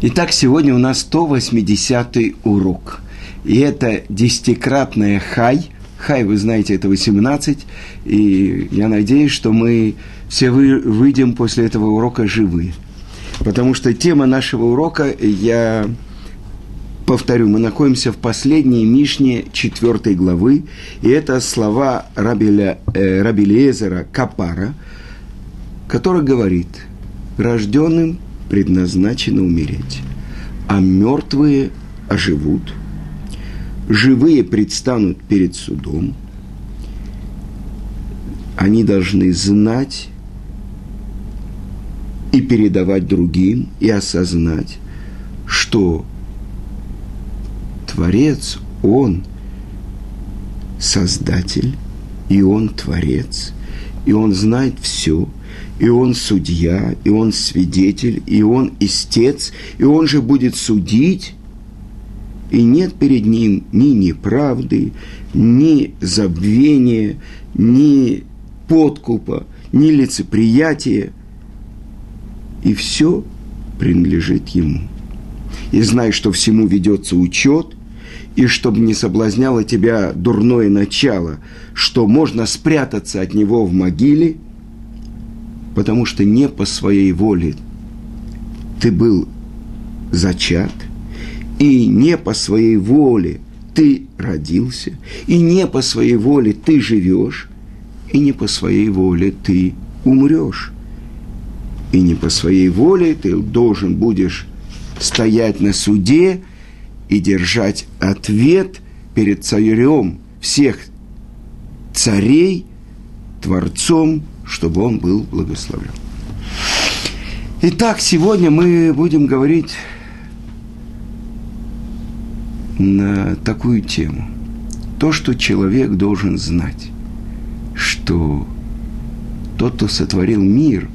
Итак, сегодня у нас 180 урок. И это десятикратная хай. Хай, вы знаете, это 18. И я надеюсь, что мы все вы, выйдем после этого урока живы. Потому что тема нашего урока, я повторю, мы находимся в последней Мишне четвертой главы, и это слова Рабиля, э, Капара, который говорит, рожденным предназначено умереть, а мертвые оживут, живые предстанут перед судом, они должны знать и передавать другим, и осознать, что Творец, Он Создатель, и Он Творец, и Он знает все – и он судья, и он свидетель, и он истец, и он же будет судить, и нет перед ним ни неправды, ни забвения, ни подкупа, ни лицеприятия, и все принадлежит ему. И знай, что всему ведется учет, и чтобы не соблазняло тебя дурное начало, что можно спрятаться от него в могиле – потому что не по своей воле ты был зачат, и не по своей воле ты родился, и не по своей воле ты живешь, и не по своей воле ты умрешь. И не по своей воле ты должен будешь стоять на суде и держать ответ перед царем всех царей, Творцом чтобы он был благословлен. Итак, сегодня мы будем говорить на такую тему. То, что человек должен знать, что тот, кто сотворил мир,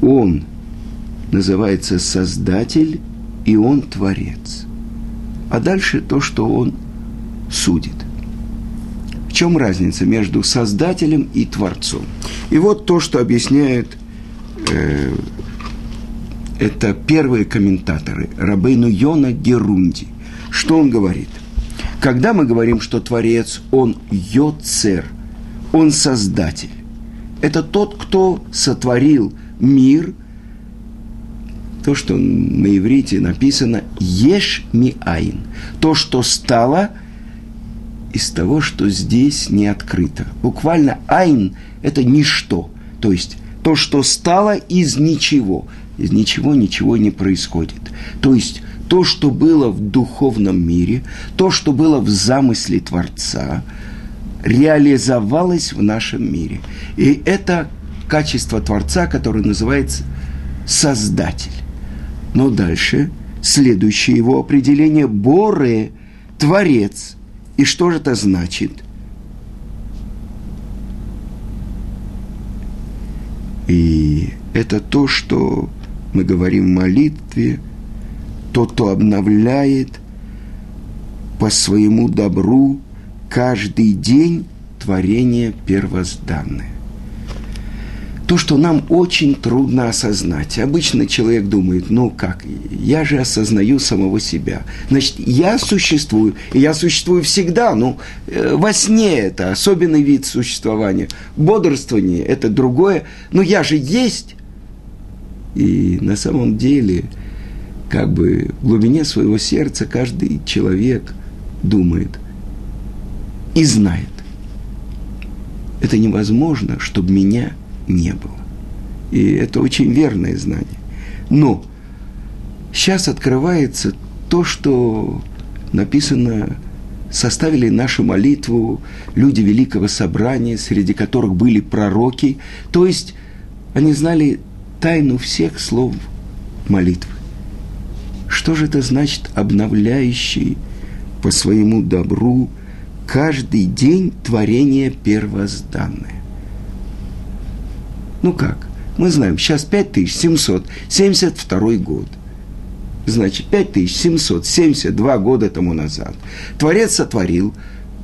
он называется Создатель, и он Творец. А дальше то, что он судит. Чем разница между Создателем и Творцом? И вот то, что объясняют э, это первые комментаторы, Рабейну Йона Герунди. Что он говорит? Когда мы говорим, что Творец, он Йоцер, он Создатель, это тот, кто сотворил мир, то, что на иврите написано «Еш ми айн», то, что стало из того, что здесь не открыто. Буквально «айн» это ничто. То есть то, что стало из ничего. Из ничего ничего не происходит. То есть то, что было в духовном мире, то, что было в замысле Творца, реализовалось в нашем мире. И это качество Творца, которое называется Создатель. Но дальше следующее его определение – Боре, Творец. И что же это значит – И это то, что мы говорим в молитве, тот, кто обновляет по своему добру каждый день творение первозданное то, что нам очень трудно осознать. Обычно человек думает, ну как, я же осознаю самого себя. Значит, я существую, и я существую всегда. Ну, э, во сне это особенный вид существования. Бодрствование – это другое. Но я же есть. И на самом деле, как бы в глубине своего сердца каждый человек думает и знает. Это невозможно, чтобы меня – не было. И это очень верное знание. Но сейчас открывается то, что написано, составили нашу молитву люди Великого Собрания, среди которых были пророки. То есть они знали тайну всех слов молитвы. Что же это значит обновляющий по своему добру каждый день творение первозданное? Ну как? Мы знаем, сейчас 5772 год. Значит, 5772 года тому назад. Творец сотворил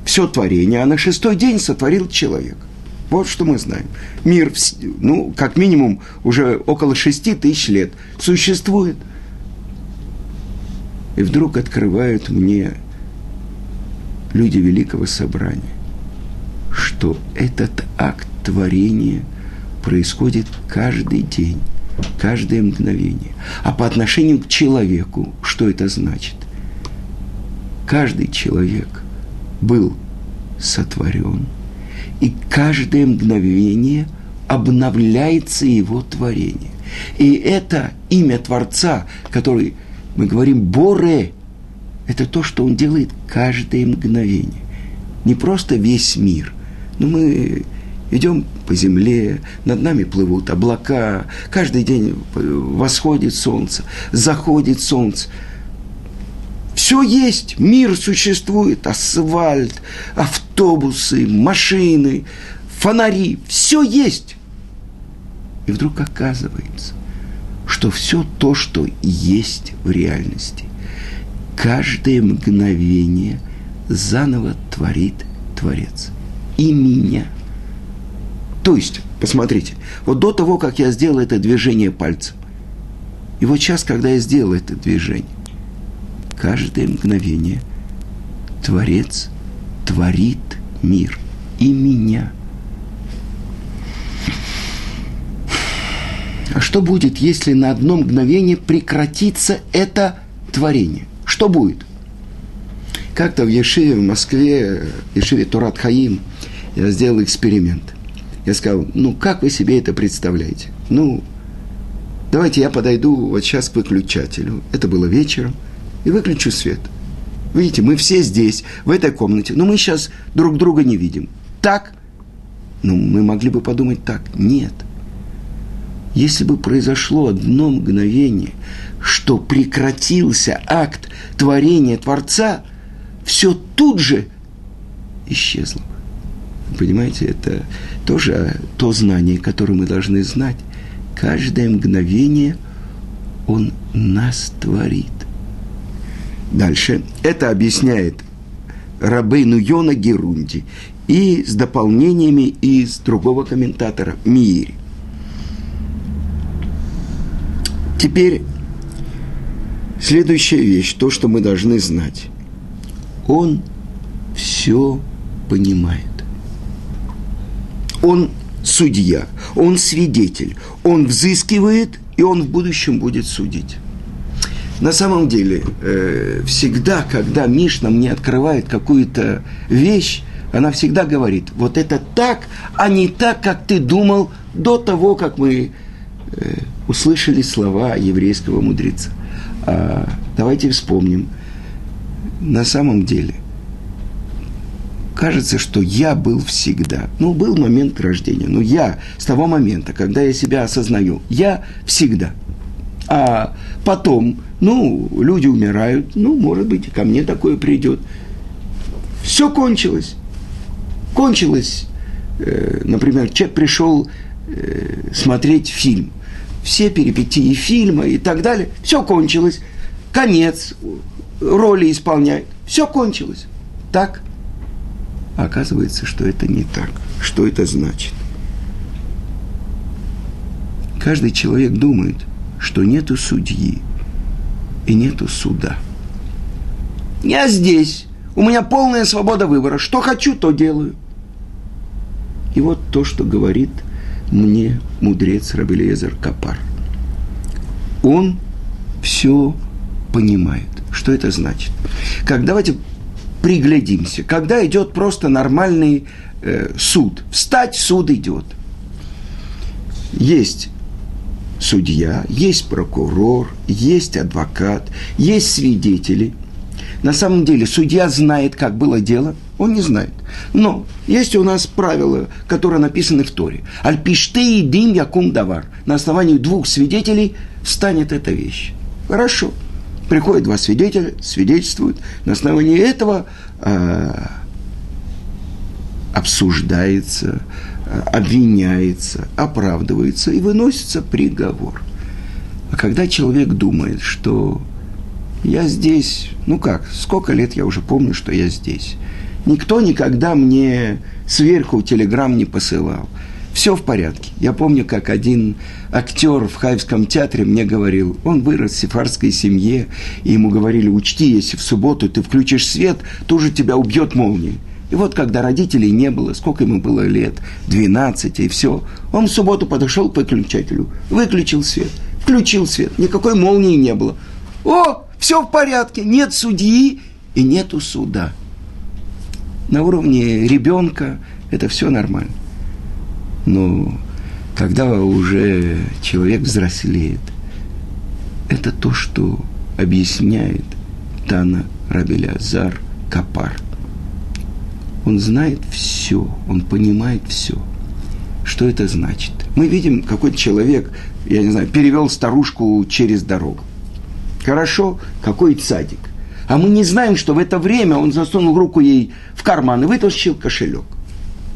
все творение, а на шестой день сотворил человек. Вот что мы знаем. Мир, ну, как минимум, уже около шести тысяч лет существует. И вдруг открывают мне люди Великого Собрания, что этот акт творения происходит каждый день, каждое мгновение. А по отношению к человеку, что это значит? Каждый человек был сотворен, и каждое мгновение обновляется его творение. И это имя Творца, который мы говорим Боре, это то, что он делает каждое мгновение. Не просто весь мир, но мы идем по земле, над нами плывут облака, каждый день восходит солнце, заходит солнце. Все есть, мир существует, асфальт, автобусы, машины, фонари, все есть. И вдруг оказывается, что все то, что есть в реальности, каждое мгновение заново творит Творец. И меня. То есть, посмотрите, вот до того, как я сделал это движение пальцем, и вот сейчас, когда я сделал это движение, каждое мгновение Творец творит мир и меня – А что будет, если на одно мгновение прекратится это творение? Что будет? Как-то в Ешиве в Москве, в Ешиве Турат Хаим, я сделал эксперимент. Я сказал, ну, как вы себе это представляете? Ну, давайте я подойду вот сейчас к выключателю. Это было вечером. И выключу свет. Видите, мы все здесь, в этой комнате, но мы сейчас друг друга не видим. Так? Ну, мы могли бы подумать так. Нет – если бы произошло одно мгновение, что прекратился акт творения Творца, все тут же исчезло. Понимаете, это тоже то знание, которое мы должны знать. Каждое мгновение Он нас творит. Дальше. Это объясняет Рабейну Йона Герунди и с дополнениями из другого комментатора Мири. Теперь следующая вещь, то, что мы должны знать. Он все понимает. Он судья, он свидетель, он взыскивает, и он в будущем будет судить. На самом деле, э, всегда, когда Мишна мне открывает какую-то вещь, она всегда говорит, вот это так, а не так, как ты думал до того, как мы э, услышали слова еврейского мудреца. А, давайте вспомним. На самом деле, кажется, что я был всегда. Ну, был момент рождения, но я с того момента, когда я себя осознаю, я всегда. А потом, ну, люди умирают, ну, может быть, ко мне такое придет. Все кончилось. Кончилось. Э, например, человек пришел э, смотреть фильм все перипетии фильма и так далее, все кончилось, конец, роли исполняет, все кончилось. Так? А оказывается, что это не так. Что это значит? Каждый человек думает, что нету судьи и нету суда. Я здесь, у меня полная свобода выбора. Что хочу, то делаю. И вот то, что говорит – мне мудрец Рабелезер Капар. Он все понимает. Что это значит? Как давайте приглядимся. Когда идет просто нормальный э, суд, встать, суд идет. Есть судья, есть прокурор, есть адвокат, есть свидетели. На самом деле судья знает, как было дело – он не знает. Но есть у нас правила, которые написаны в Торе. Альпиште и дим якум давар. На основании двух свидетелей встанет эта вещь. Хорошо. Приходят два свидетеля, свидетельствуют. На основании этого э, обсуждается, э, обвиняется, оправдывается и выносится приговор. А когда человек думает, что я здесь, ну как, сколько лет я уже помню, что я здесь – Никто никогда мне сверху телеграмм не посылал. Все в порядке. Я помню, как один актер в Хайвском театре мне говорил, он вырос в сефарской семье, и ему говорили, учти, если в субботу ты включишь свет, тоже тебя убьет молния. И вот когда родителей не было, сколько ему было лет, 12, и все, он в субботу подошел к выключателю, выключил свет, включил свет, никакой молнии не было. О, все в порядке, нет судьи и нету суда. На уровне ребенка это все нормально. Но когда уже человек взрослеет, это то, что объясняет Тана Рабелязар Капар. Он знает все, он понимает все. Что это значит? Мы видим, какой-то человек, я не знаю, перевел старушку через дорогу. Хорошо, какой цадик. А мы не знаем, что в это время он засунул руку ей в карман и вытащил кошелек.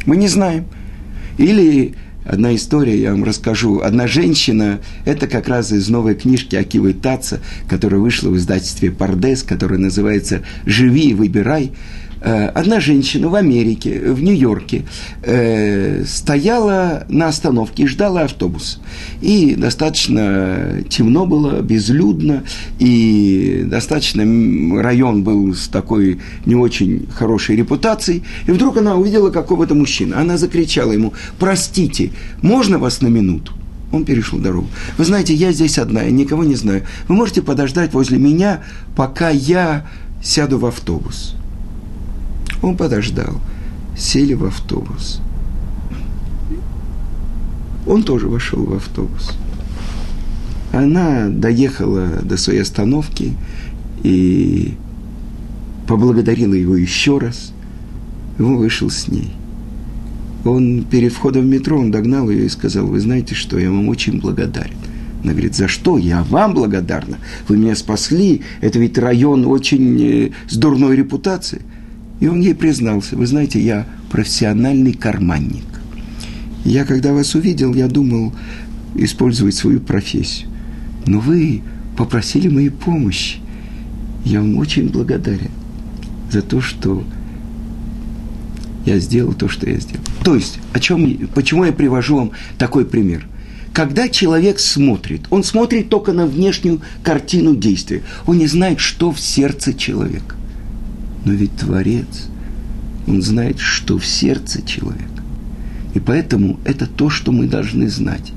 Мы не знаем. Или одна история, я вам расскажу. Одна женщина, это как раз из новой книжки Акивы Таца, которая вышла в издательстве «Пардес», которая называется «Живи и выбирай». Э, одна женщина в Америке, в Нью-Йорке, э, стояла на остановке и ждала автобус. И достаточно темно было, безлюдно, и достаточно район был с такой не очень хорошей репутацией. И вдруг она увидела какого-то мужчину. Она закричала ему, простите, можно вас на минуту? Он перешел дорогу. Вы знаете, я здесь одна, я никого не знаю. Вы можете подождать возле меня, пока я сяду в автобус. Он подождал. Сели в автобус. Он тоже вошел в автобус. Она доехала до своей остановки и поблагодарила его еще раз. Он вышел с ней. Он перед входом в метро, он догнал ее и сказал, вы знаете что, я вам очень благодарен. Она говорит, за что? Я вам благодарна. Вы меня спасли. Это ведь район очень э, с дурной репутацией. И он ей признался, вы знаете, я профессиональный карманник. Я, когда вас увидел, я думал использовать свою профессию. Но вы попросили моей помощи. Я вам очень благодарен за то, что я сделал то, что я сделал. То есть, о чем, почему я привожу вам такой пример? Когда человек смотрит, он смотрит только на внешнюю картину действия. Он не знает, что в сердце человека. Но ведь Творец, Он знает, что в сердце человека. И поэтому это то, что мы должны знать.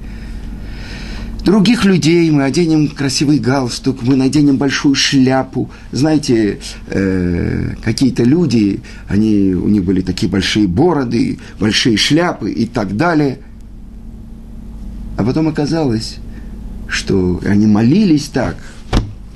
Других людей мы оденем красивый галстук, мы наденем большую шляпу. Знаете, э, какие-то люди, они, у них были такие большие бороды, большие шляпы и так далее. А потом оказалось, что они молились так,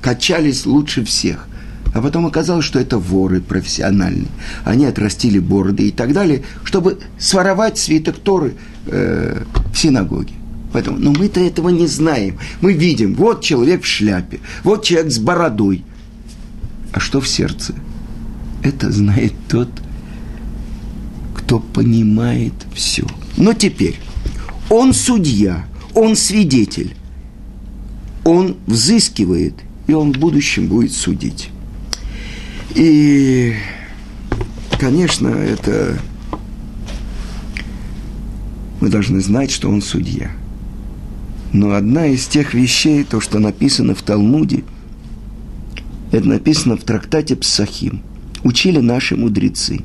качались лучше всех. А потом оказалось, что это воры профессиональные. Они отрастили бороды и так далее, чтобы своровать свиток Торы э, в синагоге. Поэтому, но мы-то этого не знаем. Мы видим, вот человек в шляпе, вот человек с бородой. А что в сердце? Это знает тот, кто понимает все. Но теперь, он судья, он свидетель, он взыскивает, и он в будущем будет судить. И, конечно, это мы должны знать, что он судья. Но одна из тех вещей, то, что написано в Талмуде, это написано в трактате Псахим. Учили наши мудрецы.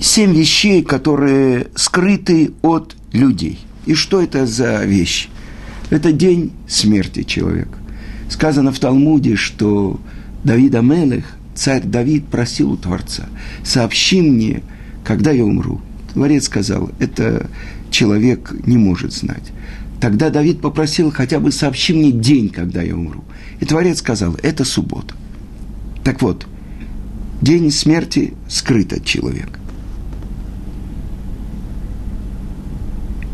Семь вещей, которые скрыты от людей. И что это за вещи? Это день смерти человека. Сказано в Талмуде, что Давид Амелех, царь Давид, просил у Творца, сообщи мне, когда я умру. Творец сказал, это человек не может знать. Тогда Давид попросил хотя бы сообщи мне день, когда я умру. И Творец сказал, это суббота. Так вот, день смерти скрыт от человека.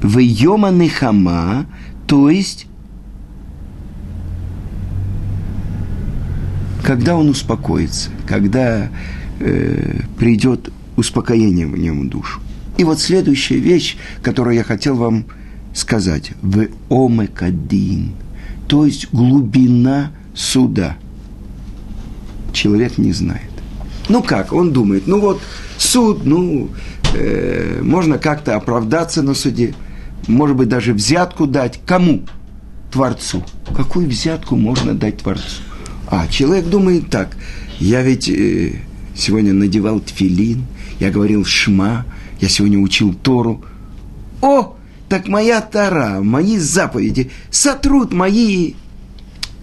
В Йома Нехама то есть, когда он успокоится, когда э, придет успокоение в нем душу. И вот следующая вещь, которую я хотел вам сказать, в омекадин, то есть глубина суда. Человек не знает. Ну как, он думает, ну вот суд, ну, э, можно как-то оправдаться на суде, может быть, даже взятку дать. Кому? Творцу. Какую взятку можно дать Творцу? А человек думает так, я ведь э, сегодня надевал тфилин, я говорил шма, я сегодня учил Тору. О, так моя Тора, мои заповеди сотрут мои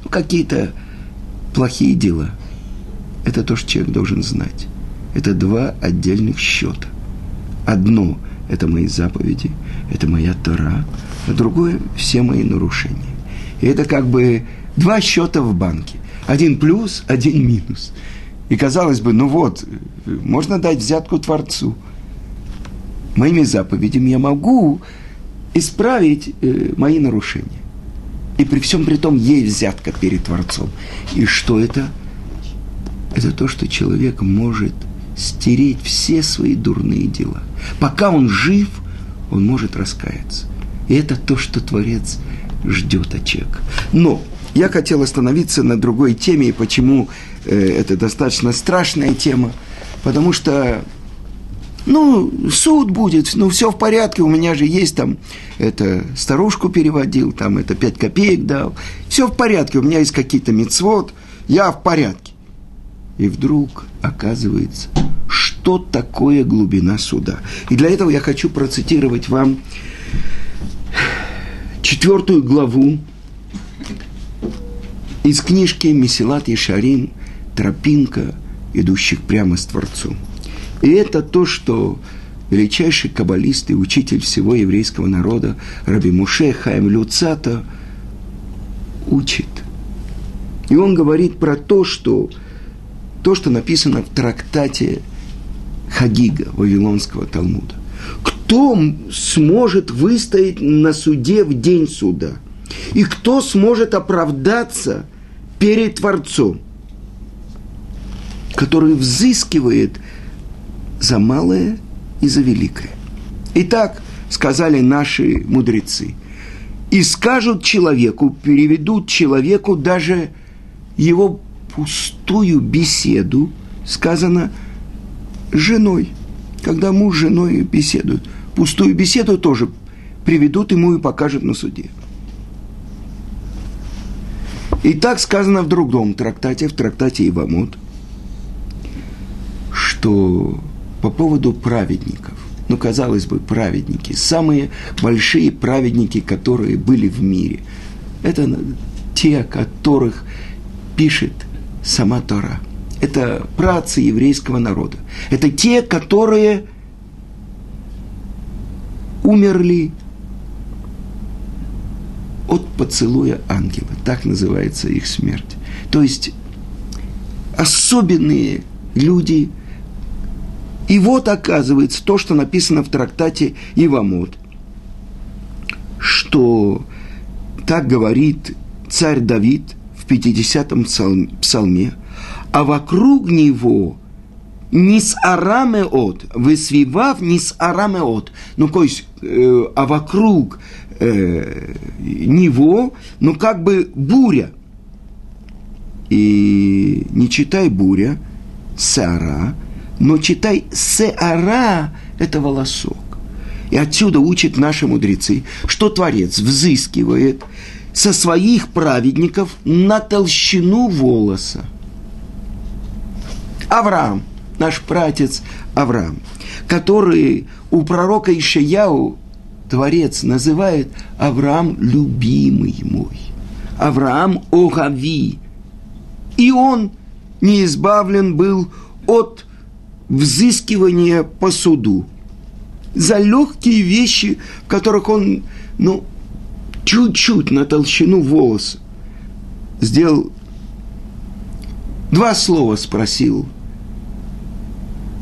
ну, какие-то плохие дела. Это то, что человек должен знать. Это два отдельных счета. Одно – это мои заповеди, это моя Тора, а другое – все мои нарушения. И это как бы два счета в банке. Один плюс, один минус. И казалось бы, ну вот, можно дать взятку Творцу. Моими заповедями я могу исправить э, мои нарушения. И при всем при том есть взятка перед Творцом. И что это? Это то, что человек может стереть все свои дурные дела. Пока он жив, он может раскаяться. И это то, что Творец ждет от человека. Но я хотел остановиться на другой теме, и почему э, это достаточно страшная тема. Потому что ну, суд будет, ну, все в порядке, у меня же есть там, это, старушку переводил, там, это, пять копеек дал, все в порядке, у меня есть какие-то мецвод, я в порядке. И вдруг оказывается, что такое глубина суда. И для этого я хочу процитировать вам четвертую главу из книжки Месилат Ешарим «Тропинка, идущих прямо с Творцом». И это то, что величайший каббалист и учитель всего еврейского народа Раби Муше Хаим Люцата учит. И он говорит про то, что то, что написано в трактате Хагига Вавилонского Талмуда. Кто сможет выстоять на суде в день суда? И кто сможет оправдаться перед Творцом, который взыскивает – за малое и за великое. Итак, сказали наши мудрецы, и скажут человеку, переведут человеку даже его пустую беседу, сказано женой, когда муж с женой беседуют. Пустую беседу тоже приведут ему и покажут на суде. И так сказано в другом трактате, в трактате Ивамот, что по поводу праведников. Ну, казалось бы, праведники, самые большие праведники, которые были в мире. Это те, которых пишет сама Тора. Это працы еврейского народа. Это те, которые умерли от поцелуя ангела. Так называется их смерть. То есть особенные люди – и вот оказывается то, что написано в трактате Ивамот, что так говорит царь Давид в 50-м псалме, а вокруг него Нис арамеот, высвивав нис арамеот. Ну, то есть, э, а вокруг э, него, ну, как бы буря. И не читай буря, сара, но читай сеара – это волосок. И отсюда учат наши мудрецы, что Творец взыскивает со своих праведников на толщину волоса. Авраам, наш пратец Авраам, который у пророка Ишаяу Творец называет Авраам любимый мой. Авраам Огави. И он не избавлен был от взыскивание по суду за легкие вещи, в которых он, ну, чуть-чуть на толщину волоса сделал. Два слова спросил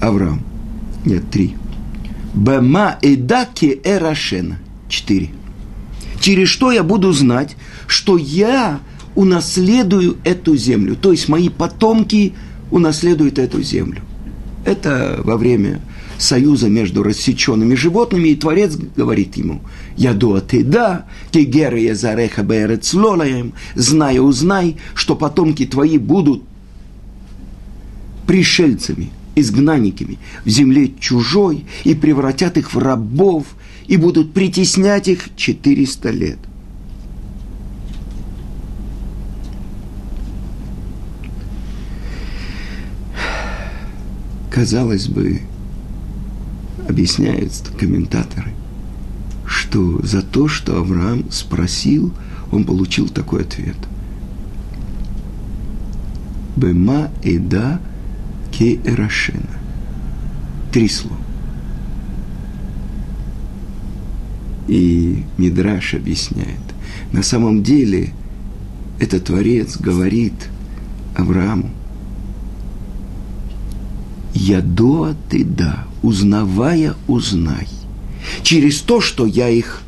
Авраам. Нет, три. Бема эдаки эрашена. Четыре. Через что я буду знать, что я унаследую эту землю. То есть мои потомки унаследуют эту землю. Это во время союза между рассеченными животными, и Творец говорит ему, «Яду ты да, кегера я зареха бэрец лолаем, знай, узнай, что потомки твои будут пришельцами, изгнанниками в земле чужой и превратят их в рабов и будут притеснять их 400 лет. Казалось бы, объясняют комментаторы, что за то, что Авраам спросил, он получил такой ответ. Бема эда ке эрашена. Три слова. И Мидраш объясняет. На самом деле, этот Творец говорит Аврааму, «Ядоа ты да, узнавая, узнай. Через то, что я их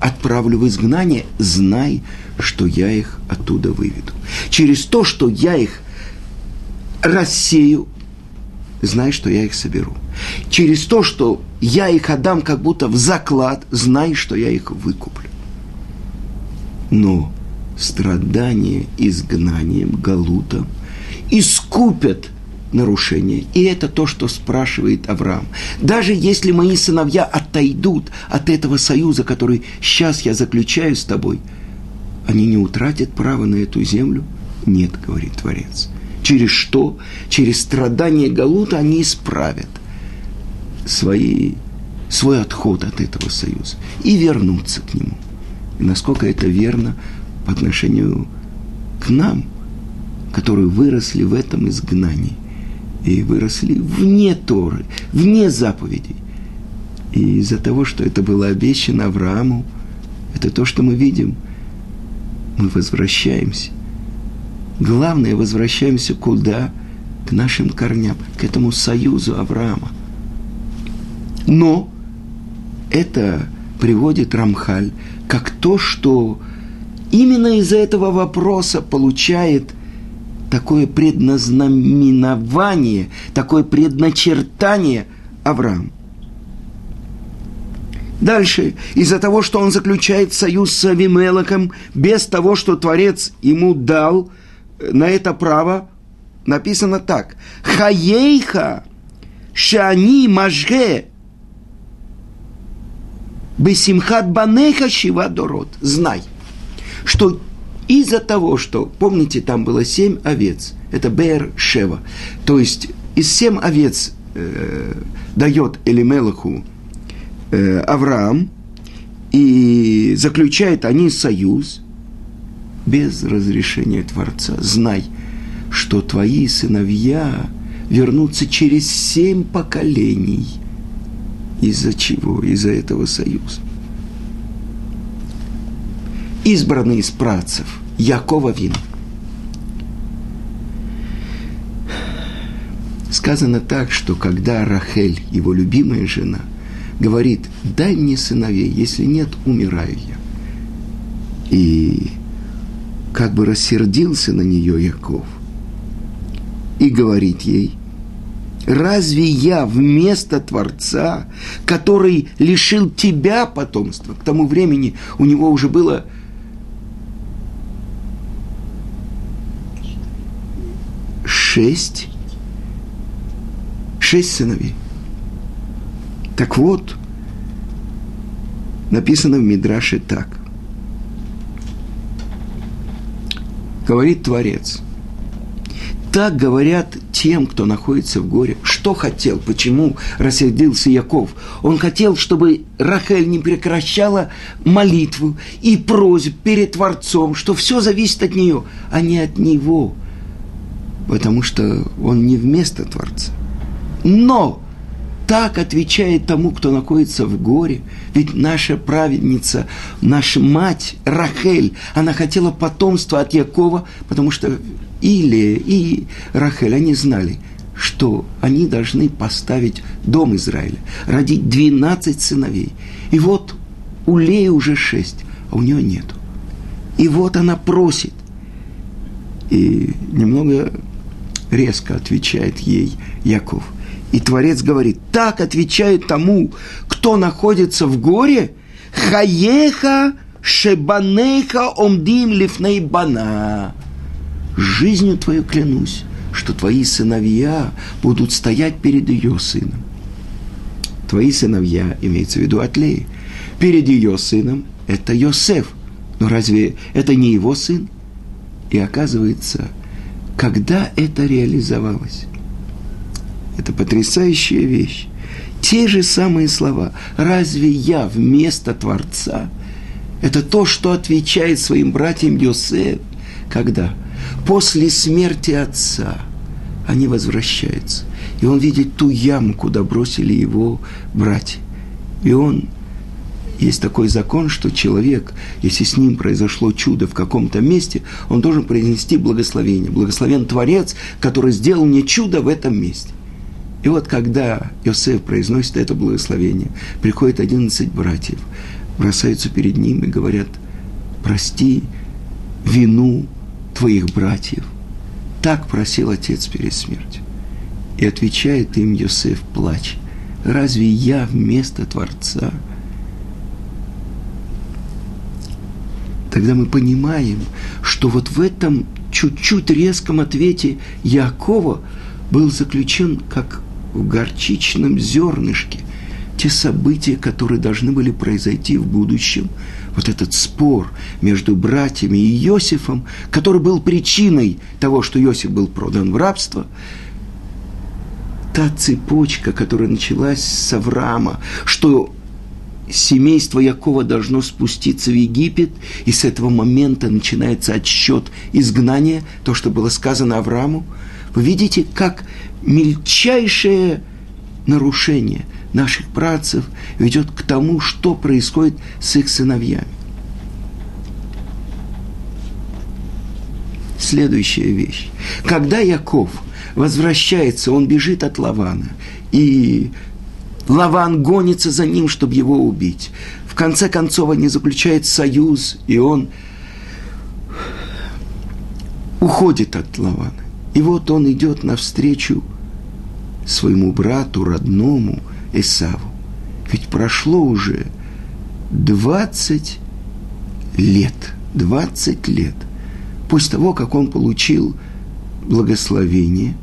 отправлю в изгнание, знай, что я их оттуда выведу. Через то, что я их рассею, знай, что я их соберу. Через то, что я их отдам как будто в заклад, знай, что я их выкуплю. Но страдания изгнанием, галутом искупят нарушение. И это то, что спрашивает Авраам. Даже если мои сыновья отойдут от этого союза, который сейчас я заключаю с тобой, они не утратят право на эту землю? Нет, говорит Творец. Через что? Через страдания Галута они исправят свои, свой отход от этого союза и вернуться к нему. И насколько это верно по отношению к нам, которые выросли в этом изгнании и выросли вне Торы, вне заповедей. И из-за того, что это было обещано Аврааму, это то, что мы видим, мы возвращаемся. Главное, возвращаемся куда? К нашим корням, к этому союзу Авраама. Но это приводит Рамхаль как то, что именно из-за этого вопроса получает – такое предназнаменование, такое предначертание Авраам. Дальше, из-за того, что он заключает союз с Авимелоком, без того, что Творец ему дал на это право, написано так. Хаейха шани мажге бесимхат банеха шива дород. Знай, что из-за того, что, помните, там было семь овец, это Бер Шева, то есть из семь овец э, дает Элимелаху э, Авраам, и заключает они союз без разрешения Творца. Знай, что твои сыновья вернутся через семь поколений. Из-за чего? Из-за этого союза. Избранный из працев – Якова Вин. Сказано так, что когда Рахель, его любимая жена, говорит, дай мне сыновей, если нет, умираю я. И как бы рассердился на нее Яков и говорит ей, разве я вместо Творца, который лишил тебя потомства, к тому времени у него уже было шесть, шесть сыновей. Так вот, написано в Мидраше так. Говорит Творец. Так говорят тем, кто находится в горе. Что хотел, почему рассердился Яков? Он хотел, чтобы Рахель не прекращала молитву и просьб перед Творцом, что все зависит от нее, а не от него – потому что он не вместо Творца. Но так отвечает тому, кто находится в горе. Ведь наша праведница, наша мать Рахель, она хотела потомства от Якова, потому что Илия и Рахель, они знали, что они должны поставить дом Израиля, родить 12 сыновей. И вот у Леи уже шесть, а у нее нету. И вот она просит. И немного резко отвечает ей Яков. И Творец говорит, так отвечает тому, кто находится в горе, хаеха шебанеха омдим лифней бана. Жизнью твою клянусь, что твои сыновья будут стоять перед ее сыном. Твои сыновья, имеется в виду Атлеи, перед ее сыном – это Йосеф. Но разве это не его сын? И оказывается, когда это реализовалось? Это потрясающая вещь. Те же самые слова. Разве я вместо Творца? Это то, что отвечает своим братьям Йосеф. Когда? После смерти отца они возвращаются. И он видит ту яму, куда бросили его братья. И он есть такой закон, что человек, если с ним произошло чудо в каком-то месте, он должен произнести благословение. Благословен Творец, который сделал мне чудо в этом месте. И вот когда Иосиф произносит это благословение, приходит 11 братьев, бросаются перед ним и говорят, прости вину твоих братьев. Так просил отец перед смертью. И отвечает им Иосиф, плач. Разве я вместо Творца? Тогда мы понимаем, что вот в этом чуть-чуть резком ответе Якова был заключен как в горчичном зернышке те события, которые должны были произойти в будущем. Вот этот спор между братьями и Иосифом, который был причиной того, что Иосиф был продан в рабство, та цепочка, которая началась с Авраама, что семейство Якова должно спуститься в Египет, и с этого момента начинается отсчет изгнания, то, что было сказано Аврааму. Вы видите, как мельчайшее нарушение наших працев ведет к тому, что происходит с их сыновьями. Следующая вещь. Когда Яков возвращается, он бежит от Лавана, и Лаван гонится за ним, чтобы его убить. В конце концов, они заключают союз, и он уходит от Лавана. И вот он идет навстречу своему брату, родному Исаву. Ведь прошло уже 20 лет, 20 лет после того, как он получил благословение,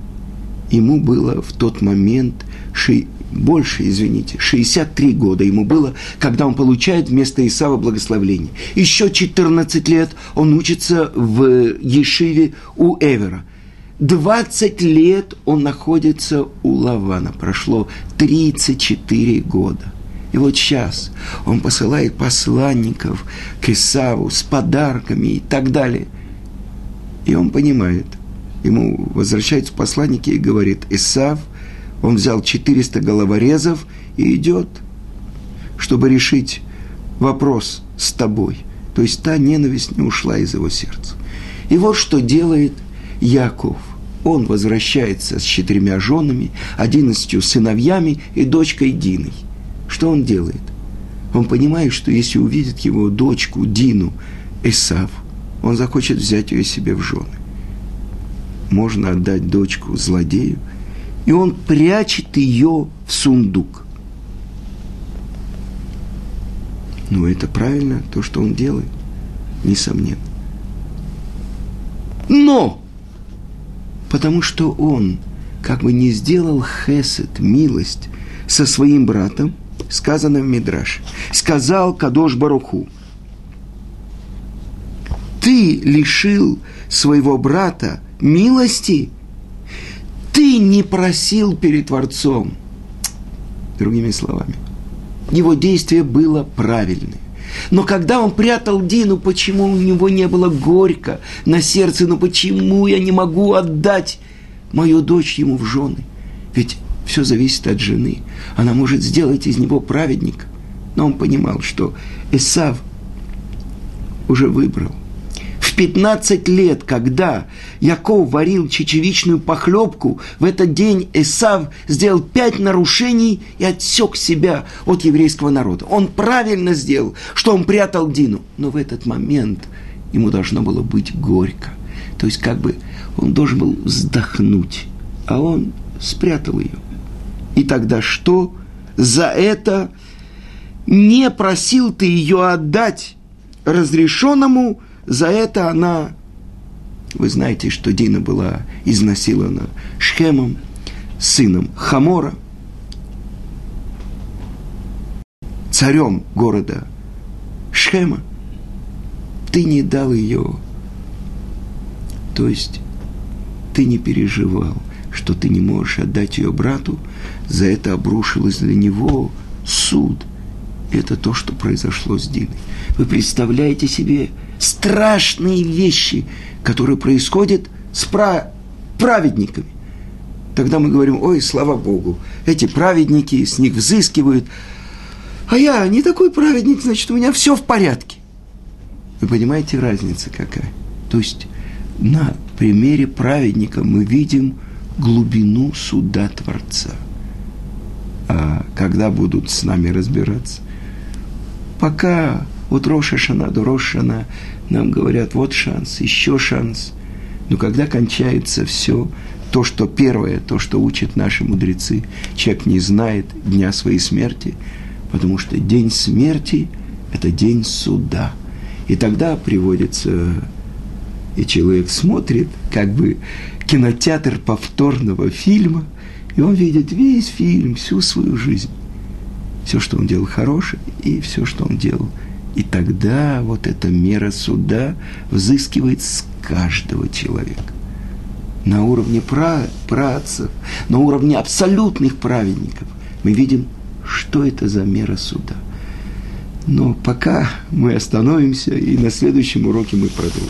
ему было в тот момент ши, больше, извините, 63 года ему было, когда он получает вместо Исава благословение. Еще 14 лет он учится в Ешиве у Эвера – 20 лет он находится у Лавана. Прошло 34 года. И вот сейчас он посылает посланников к Исаву с подарками и так далее. И он понимает. Ему возвращаются посланники и говорит, Исав, он взял 400 головорезов и идет, чтобы решить вопрос с тобой. То есть та ненависть не ушла из его сердца. И вот что делает Яков он возвращается с четырьмя женами, одиннадцатью сыновьями и дочкой Диной. Что он делает? Он понимает, что если увидит его дочку Дину Исав, он захочет взять ее себе в жены. Можно отдать дочку злодею, и он прячет ее в сундук. Ну, это правильно, то, что он делает, несомненно. Но потому что он как бы не сделал хесед, милость со своим братом, сказано в Мидраш, сказал Кадош Баруху, ты лишил своего брата милости, ты не просил перед Творцом. Другими словами, его действие было правильное. Но когда он прятал Дину, почему у него не было горько на сердце, ну почему я не могу отдать мою дочь ему в жены? Ведь все зависит от жены. Она может сделать из него праведника. Но он понимал, что Исав уже выбрал – 15 лет, когда Яков варил чечевичную похлебку, в этот день Исав сделал пять нарушений и отсек себя от еврейского народа. Он правильно сделал, что он прятал Дину. Но в этот момент ему должно было быть горько. То есть как бы он должен был вздохнуть, а он спрятал ее. И тогда что? За это не просил ты ее отдать разрешенному за это она Вы знаете, что Дина была изнасилована Шхемом, сыном Хамора, царем города Шхема. Ты не дал ее. То есть ты не переживал, что ты не можешь отдать ее брату, за это обрушилось для него суд. Это то, что произошло с Диной. Вы представляете себе страшные вещи, которые происходят с пра праведниками. Тогда мы говорим, ой, слава Богу, эти праведники, с них взыскивают, а я не такой праведник, значит, у меня все в порядке. Вы понимаете, разница какая? То есть на примере праведника мы видим глубину суда Творца. А когда будут с нами разбираться? Пока от Рошашана до Рошана нам говорят, вот шанс, еще шанс. Но когда кончается все, то, что первое, то, что учат наши мудрецы, человек не знает дня своей смерти, потому что день смерти – это день суда. И тогда приводится, и человек смотрит, как бы кинотеатр повторного фильма, и он видит весь фильм, всю свою жизнь. Все, что он делал хорошее, и все, что он делал – и тогда вот эта мера суда взыскивает с каждого человека. На уровне пра працев, на уровне абсолютных праведников мы видим, что это за мера суда. Но пока мы остановимся, и на следующем уроке мы продолжим.